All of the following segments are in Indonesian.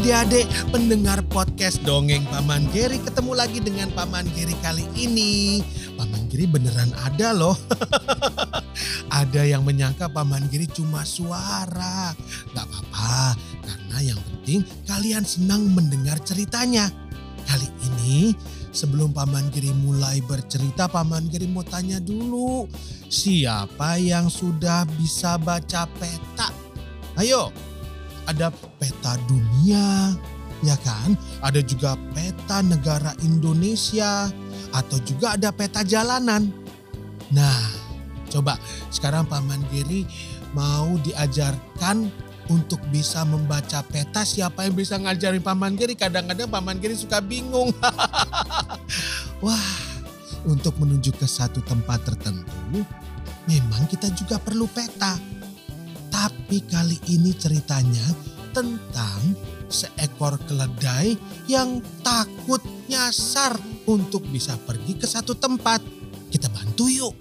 Adik-adik pendengar podcast Dongeng Paman Geri Ketemu lagi dengan Paman Geri kali ini. Paman Geri beneran ada loh. Ada yang menyangka Paman Geri cuma suara. Gak apa-apa Karena yang penting kalian senang mendengar ceritanya. Kali ini sebelum Paman Geri mulai bercerita Paman Geri mau tanya dulu Siapa yang sudah bisa baca peta? Ayo ada peta dunia, ya kan? Ada juga peta negara Indonesia atau juga ada peta jalanan. Nah, coba sekarang Paman Giri mau diajarkan untuk bisa membaca peta siapa yang bisa ngajarin Paman Giri? Kadang-kadang Paman Giri suka bingung. Wah, untuk menuju ke satu tempat tertentu memang kita juga perlu peta. Tapi kali ini ceritanya tentang seekor keledai yang takut nyasar untuk bisa pergi ke satu tempat. Kita bantu yuk.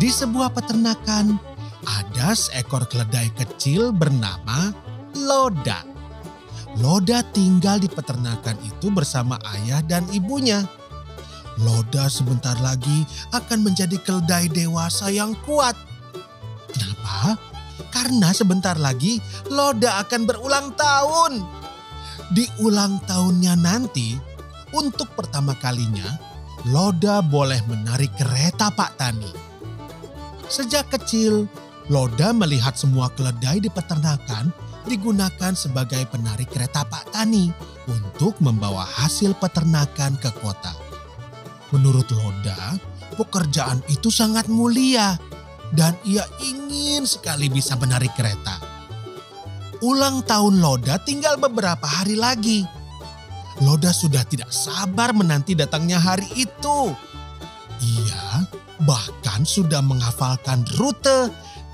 Di sebuah peternakan, ada seekor keledai kecil bernama Loda. Loda tinggal di peternakan itu bersama ayah dan ibunya. Loda sebentar lagi akan menjadi keledai dewasa yang kuat. Kenapa? Karena sebentar lagi Loda akan berulang tahun. Di ulang tahunnya nanti, untuk pertama kalinya, Loda boleh menarik kereta Pak Tani. Sejak kecil, Loda melihat semua keledai di peternakan digunakan sebagai penarik kereta Pak Tani untuk membawa hasil peternakan ke kota. Menurut Loda, pekerjaan itu sangat mulia dan ia ingin sekali bisa menarik kereta. Ulang tahun Loda tinggal beberapa hari lagi. Loda sudah tidak sabar menanti datangnya hari itu. Ia bahkan sudah menghafalkan rute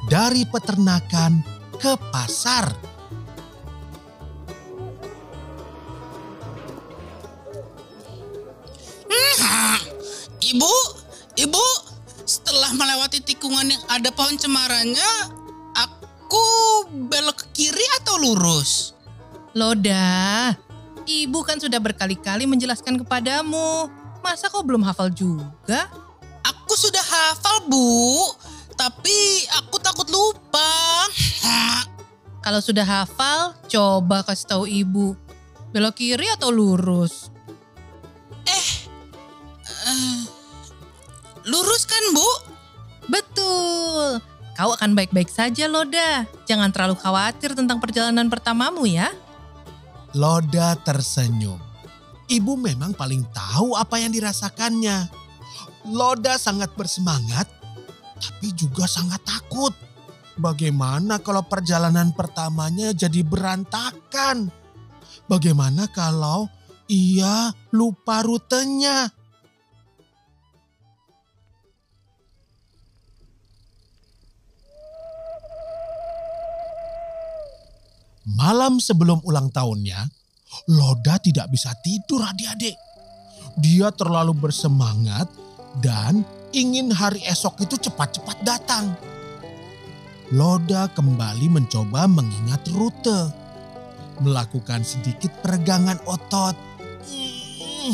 dari peternakan ke pasar. Ibu, ibu, setelah melewati tikungan yang ada pohon cemarannya, aku belok ke kiri atau lurus? Loda, ibu kan sudah berkali-kali menjelaskan kepadamu. Masa kau belum hafal juga? Aku sudah hafal, Bu. Tapi aku takut lupa. Kalau sudah hafal, coba kasih tahu ibu. Belok kiri atau lurus? Kan, Bu? Betul. Kau akan baik-baik saja, Loda. Jangan terlalu khawatir tentang perjalanan pertamamu ya. Loda tersenyum. Ibu memang paling tahu apa yang dirasakannya. Loda sangat bersemangat, tapi juga sangat takut. Bagaimana kalau perjalanan pertamanya jadi berantakan? Bagaimana kalau ia lupa rutenya? Malam sebelum ulang tahunnya, Loda tidak bisa tidur adik-adik. Dia terlalu bersemangat dan ingin hari esok itu cepat-cepat datang. Loda kembali mencoba mengingat rute. Melakukan sedikit peregangan otot. Hmm,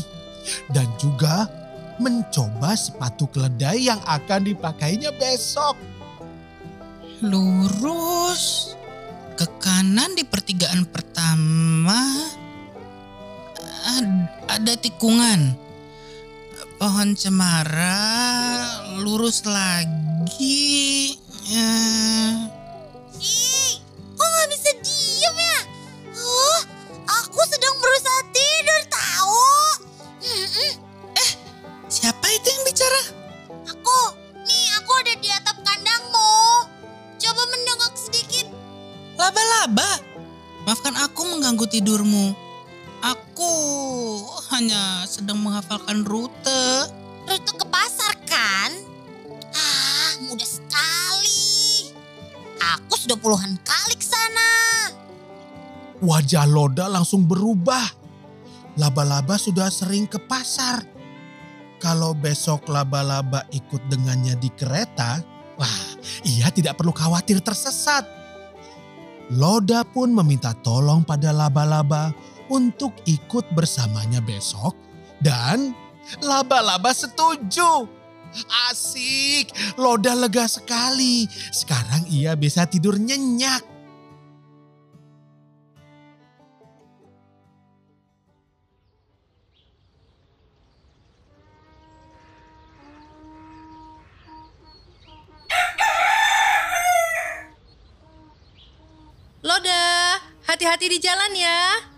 Dan juga mencoba sepatu keledai yang akan dipakainya besok. Lurus. Ke kanan di tikungan. Pohon cemara lurus lagi. Eh... Ih, kok gak bisa diem ya? Huh, aku sedang berusaha tidur tahu. Eh, siapa itu yang bicara? Aku, nih aku ada di atap kandangmu. Coba mendongak sedikit. Laba-laba, maafkan aku mengganggu tidurmu. Hanya sedang menghafalkan rute. Rute ke pasar kan? Ah, mudah sekali. Aku sudah puluhan kali ke sana. Wajah Loda langsung berubah. Laba-laba sudah sering ke pasar. Kalau besok laba-laba ikut dengannya di kereta, wah, ia tidak perlu khawatir tersesat. Loda pun meminta tolong pada laba-laba untuk ikut bersamanya besok dan laba-laba setuju. Asik, Loda lega sekali. Sekarang ia bisa tidur nyenyak. Loda, hati-hati di jalan ya.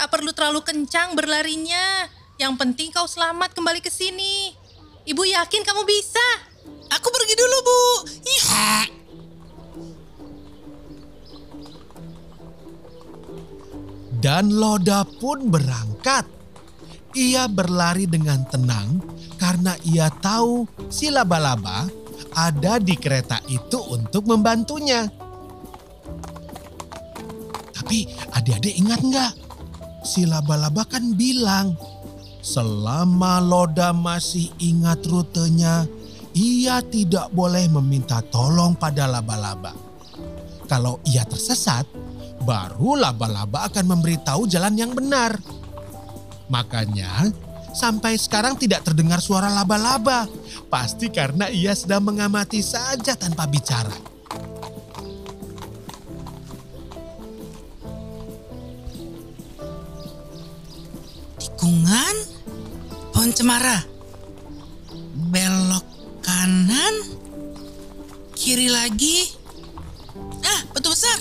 Tak perlu terlalu kencang berlarinya. Yang penting kau selamat kembali ke sini. Ibu yakin kamu bisa. Aku pergi dulu, Bu. Ih, Dan Loda pun berangkat. Ia berlari dengan tenang karena ia tahu si laba-laba ada di kereta itu untuk membantunya. Tapi adik-adik ingat nggak? Si laba-laba kan bilang, selama Loda masih ingat rutenya, ia tidak boleh meminta tolong pada laba-laba. Kalau ia tersesat, baru laba-laba akan memberitahu jalan yang benar. Makanya, sampai sekarang tidak terdengar suara laba-laba. Pasti karena ia sedang mengamati saja tanpa bicara. Tikungan, pohon cemara. Belok kanan, kiri lagi. Ah, batu besar.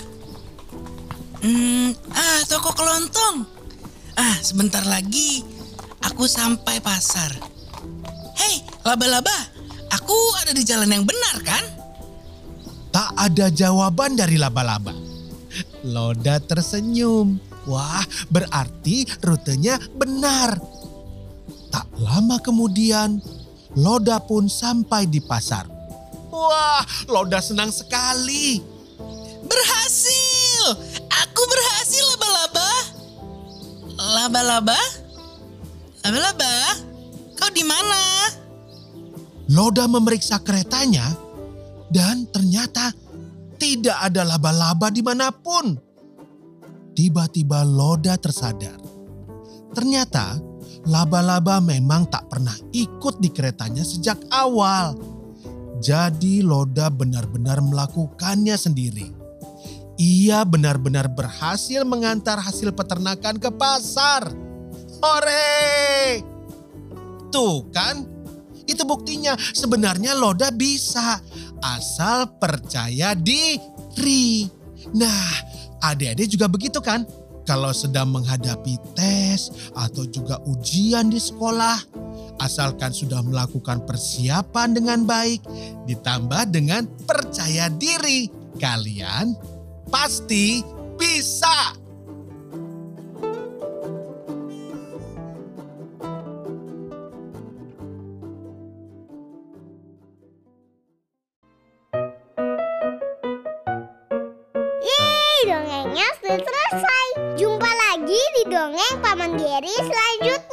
Hmm, ah, toko kelontong. Ah, sebentar lagi aku sampai pasar. Hei, laba-laba, aku ada di jalan yang benar kan? Tak ada jawaban dari laba-laba. Loda tersenyum. Wah, berarti rutenya benar. Tak lama kemudian, Loda pun sampai di pasar. Wah, Loda senang sekali. Berhasil! Aku berhasil laba-laba. Laba-laba? Laba-laba? Kau di mana? Loda memeriksa keretanya dan ternyata tidak ada laba-laba di mana pun. Tiba-tiba Loda tersadar. Ternyata laba-laba memang tak pernah ikut di keretanya sejak awal. Jadi Loda benar-benar melakukannya sendiri. Ia benar-benar berhasil mengantar hasil peternakan ke pasar. Hore! Tuh kan, itu buktinya sebenarnya Loda bisa. Asal percaya diri. Nah, adik-adik juga begitu kan? Kalau sedang menghadapi tes atau juga ujian di sekolah, asalkan sudah melakukan persiapan dengan baik, ditambah dengan percaya diri, kalian pasti bisa. Selesai. Jumpa lagi di dongeng Paman Geri selanjutnya.